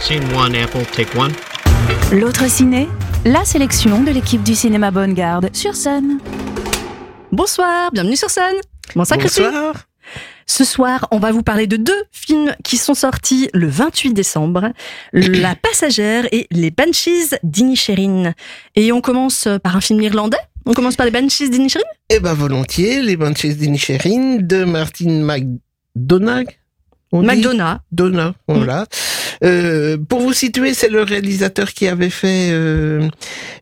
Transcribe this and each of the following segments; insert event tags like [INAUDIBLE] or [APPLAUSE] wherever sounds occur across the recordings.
Scene one, Apple, take one. L'autre ciné, la sélection de l'équipe du cinéma Bonne Garde sur scène. Bonsoir, bienvenue sur scène. Bonsoir, Christine. Bonsoir. Ce soir, on va vous parler de deux films qui sont sortis le 28 décembre, La Passagère et Les Banshees d'Inisherin. Et on commence par un film irlandais. On commence par Les Banshees d'Inisherin? Eh ben volontiers, les Banshees d'Inisherin de Martin McDonagh. On dit McDonough. Donna, voilà. Euh, pour vous situer, c'est le réalisateur qui avait fait euh,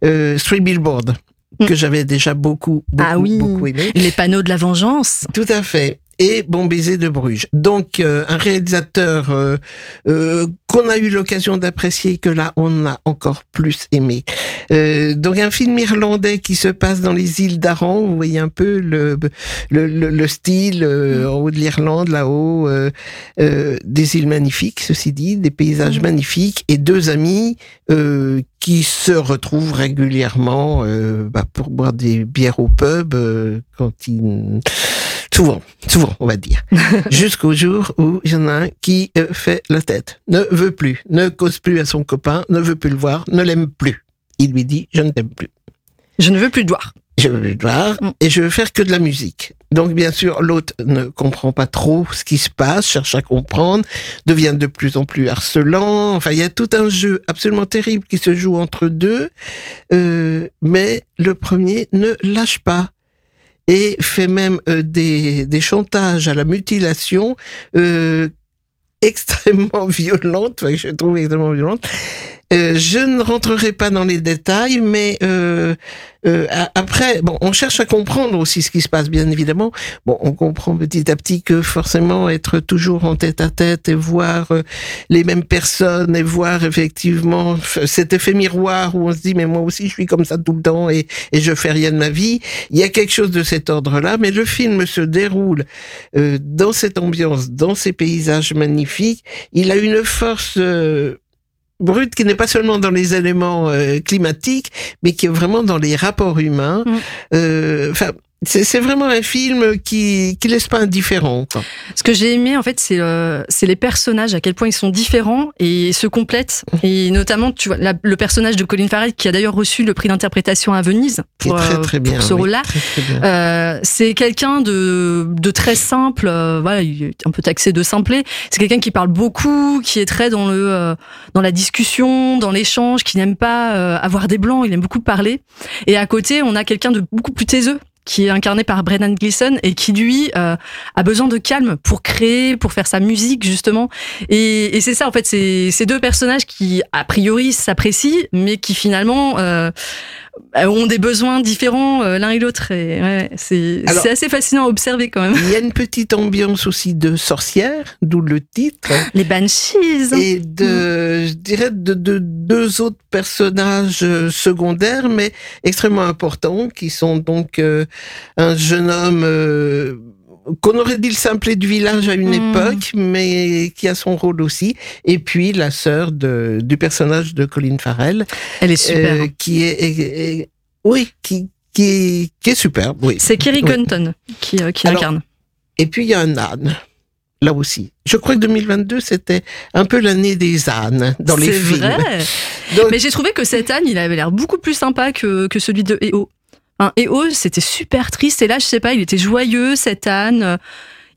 euh, Three Billboards, Mm. que j'avais déjà beaucoup, beaucoup, Ah oui. beaucoup aimé. Les panneaux de la vengeance. Tout à fait. Et Bon baiser de Bruges. Donc euh, un réalisateur euh, euh, qu'on a eu l'occasion d'apprécier, que là on a encore plus aimé. Euh, donc un film irlandais qui se passe dans les îles d'Aran. Vous voyez un peu le le, le, le style euh, en haut de l'Irlande, là-haut, euh, euh, des îles magnifiques, ceci dit, des paysages Mhm. magnifiques et deux amis euh, qui se retrouvent régulièrement euh, bah, pour boire des bières au pub euh, quand ils souvent, souvent, on va dire, [LAUGHS] jusqu'au jour où il y en a un qui euh, fait la tête, ne veut plus, ne cause plus à son copain, ne veut plus le voir, ne l'aime plus. Il lui dit je ne t'aime plus. Je ne veux plus le voir. Je veux le voir Mm. et je veux faire que de la musique. Donc bien sûr, l'autre ne comprend pas trop ce qui se passe, cherche à comprendre, devient de plus en plus harcelant. Enfin, il y a tout un jeu absolument terrible qui se joue entre deux. Euh, mais le premier ne lâche pas et fait même euh, des, des chantages à la mutilation euh, [LAUGHS] extrêmement violentes, enfin, je trouve extrêmement violentes. Euh, je ne rentrerai pas dans les détails, mais euh, euh, après, bon, on cherche à comprendre aussi ce qui se passe, bien évidemment. Bon, on comprend petit à petit que forcément être toujours en tête à tête et voir euh, les mêmes personnes et voir effectivement cet effet miroir où on se dit mais moi aussi je suis comme ça tout le temps et, et je fais rien de ma vie. Il y a quelque chose de cet ordre-là, mais le film se déroule euh, dans cette ambiance, dans ces paysages magnifiques. Il a une force brute qui n'est pas seulement dans les éléments euh, climatiques, mais qui est vraiment dans les rapports humains. Mm. Euh, Enfin, c'est vraiment un film qui qui laisse pas indifférent. Ce que j'ai aimé, en fait, c'est euh, c'est les personnages, à quel point ils sont différents et se complètent. Et notamment, tu vois, la- le personnage de Colin Farrell, qui a d'ailleurs reçu le prix d'interprétation à Venise pour, très euh, très pour bien. ce oui, rôle-là. très, très. Euh, c'est quelqu'un de, de très simple, euh, voilà, il est un peu taxé de simplet. C'est quelqu'un qui parle beaucoup, qui est très dans le euh, dans la discussion, dans l'échange, qui n'aime pas avoir des blancs, il aime beaucoup parler. Et à côté, on a quelqu'un de beaucoup plus taiseux qui est incarné par Brendan Gleeson et qui lui euh, a besoin de calme pour créer, pour faire sa musique justement. Et, et c'est ça en fait, c'est ces deux personnages qui a priori s'apprécient, mais qui finalement euh, ont des besoins différents euh, l'un et l'autre. Et ouais, c'est Alors- c'est assez fascinant à observer quand même. Il y a une petite ambiance aussi de sorcière, d'où le titre. [LAUGHS] Les Banshees. et de, je dirais, de, de deux autres personnages euh, secondaires, mais extrêmement importants, qui sont donc euh, un jeune homme euh, qu'on aurait dit le simplet du village à une Mm. époque, mais qui a son rôle aussi, et puis la sœur de, du personnage de Colin Farrell, Elle est super. euh, qui est, est- est- oui, qui, qui est, qui est superbe, oui. c'est Kerry oui. Gunton qui, euh, qui Alors, l'incarne. Et puis il y a un âne. Là aussi. Je crois que 2022, c'était un peu l'année des ânes dans les C'est films. vrai. Donc, Mais j'ai trouvé que cet âne, il avait l'air beaucoup plus sympa que, que celui de EO. Enfin, EO, c'était super triste. Et là, je sais pas, il était joyeux, cet âne.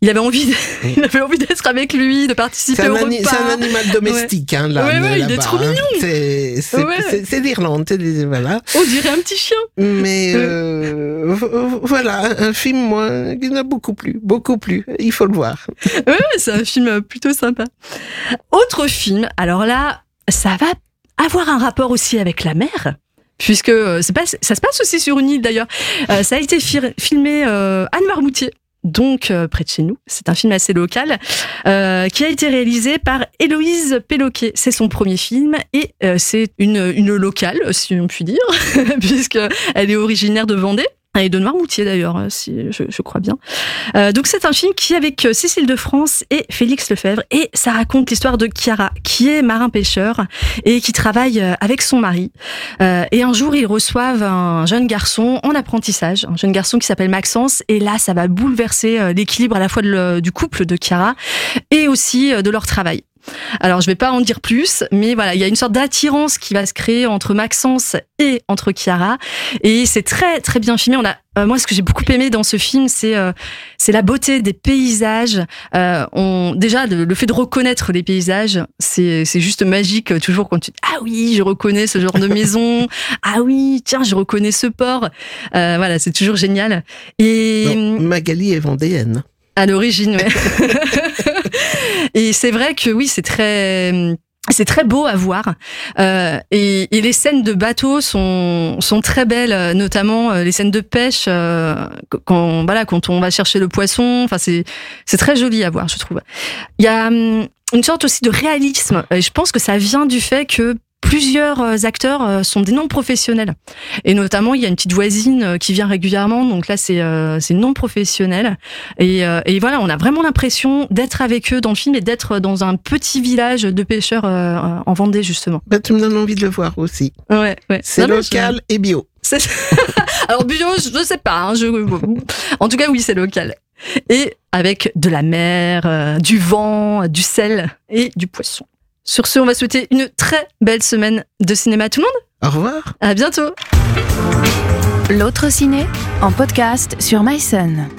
Il avait envie, de- [LAUGHS] il avait envie d'être avec lui, de participer un, au repas. c'est un animal domestique, hein, l'âne, Ouais, ouais, il est trop hein. mignon. C'est, c'est, l'Irlande, voilà. On dirait un petit chien. Mais euh, voilà, un film, moi, qui m'a beaucoup plu, beaucoup plu. Il faut le voir. Ouais, c'est un film plutôt sympa. Autre film, alors là, ça va avoir un rapport aussi avec la mer. Puisque euh, ça se passe aussi sur une île d'ailleurs. Euh, ça a été filmé euh, Anne Marmoutier, donc euh, près de chez nous. C'est un film assez local euh, qui a été réalisé par Héloïse Péloquet. C'est son premier film et c'est une, une locale, si on peut dire, [LAUGHS] puisque elle est originaire de Vendée. Et de Noirmoutier d'ailleurs, euh, si je, je crois bien. Euh, donc c'est un film qui avec euh, Cécile de France et Félix Lefebvre et ça raconte l'histoire de Chiara qui est marin-pêcheur et qui travaille euh, avec son mari. Euh, et un jour ils reçoivent un jeune garçon en apprentissage, un jeune garçon qui s'appelle Maxence et là ça va bouleverser euh, l'équilibre à la fois du couple de Chiara et aussi de leur travail. Alors je vais pas en dire plus, mais voilà, il y a une sorte d'attirance qui va se créer entre Maxence et entre Chiara, et c'est très très bien filmé. On a euh, moi, ce que j'ai beaucoup aimé dans ce film, c'est euh, c'est la beauté des paysages. Euh, on, déjà, le, fait de reconnaître les paysages, c'est juste magique. Toujours quand tu ah oui, je reconnais ce genre de [LAUGHS] maison. ah oui, tiens, je reconnais ce port. Euh, voilà, c'est toujours génial. Et Magali est vendéenne. À l'origine, ouais. [LAUGHS] et c'est vrai que oui, c'est très c'est très beau à voir euh, et, et, les scènes de bateau sont sont très belles, notamment euh, les scènes de pêche euh, quand voilà quand on va chercher le poisson. Enfin c'est c'est très joli à voir, je trouve. Il y a hum, une sorte aussi de réalisme. Et je pense que ça vient du fait que plusieurs euh, acteurs euh, sont des non professionnels. Et notamment, il y a une petite voisine euh, qui vient régulièrement. Donc là, c'est c'est non professionnel. Et, et voilà, on a vraiment l'impression d'être avec eux dans le film et d'être dans un petit village de pêcheurs en Vendée, justement. Bah, tu me donnes envie de le voir aussi. Ouais, ouais. C'est local et bio. [LAUGHS] Alors bio, je sais pas. Hein, je... [LAUGHS] En tout cas, oui, c'est local. Et avec de la mer, du vent, du sel et du poisson. Sur ce, on va souhaiter une très belle semaine de cinéma à tout le monde. Au revoir. À bientôt. L'autre ciné en podcast sur MySun.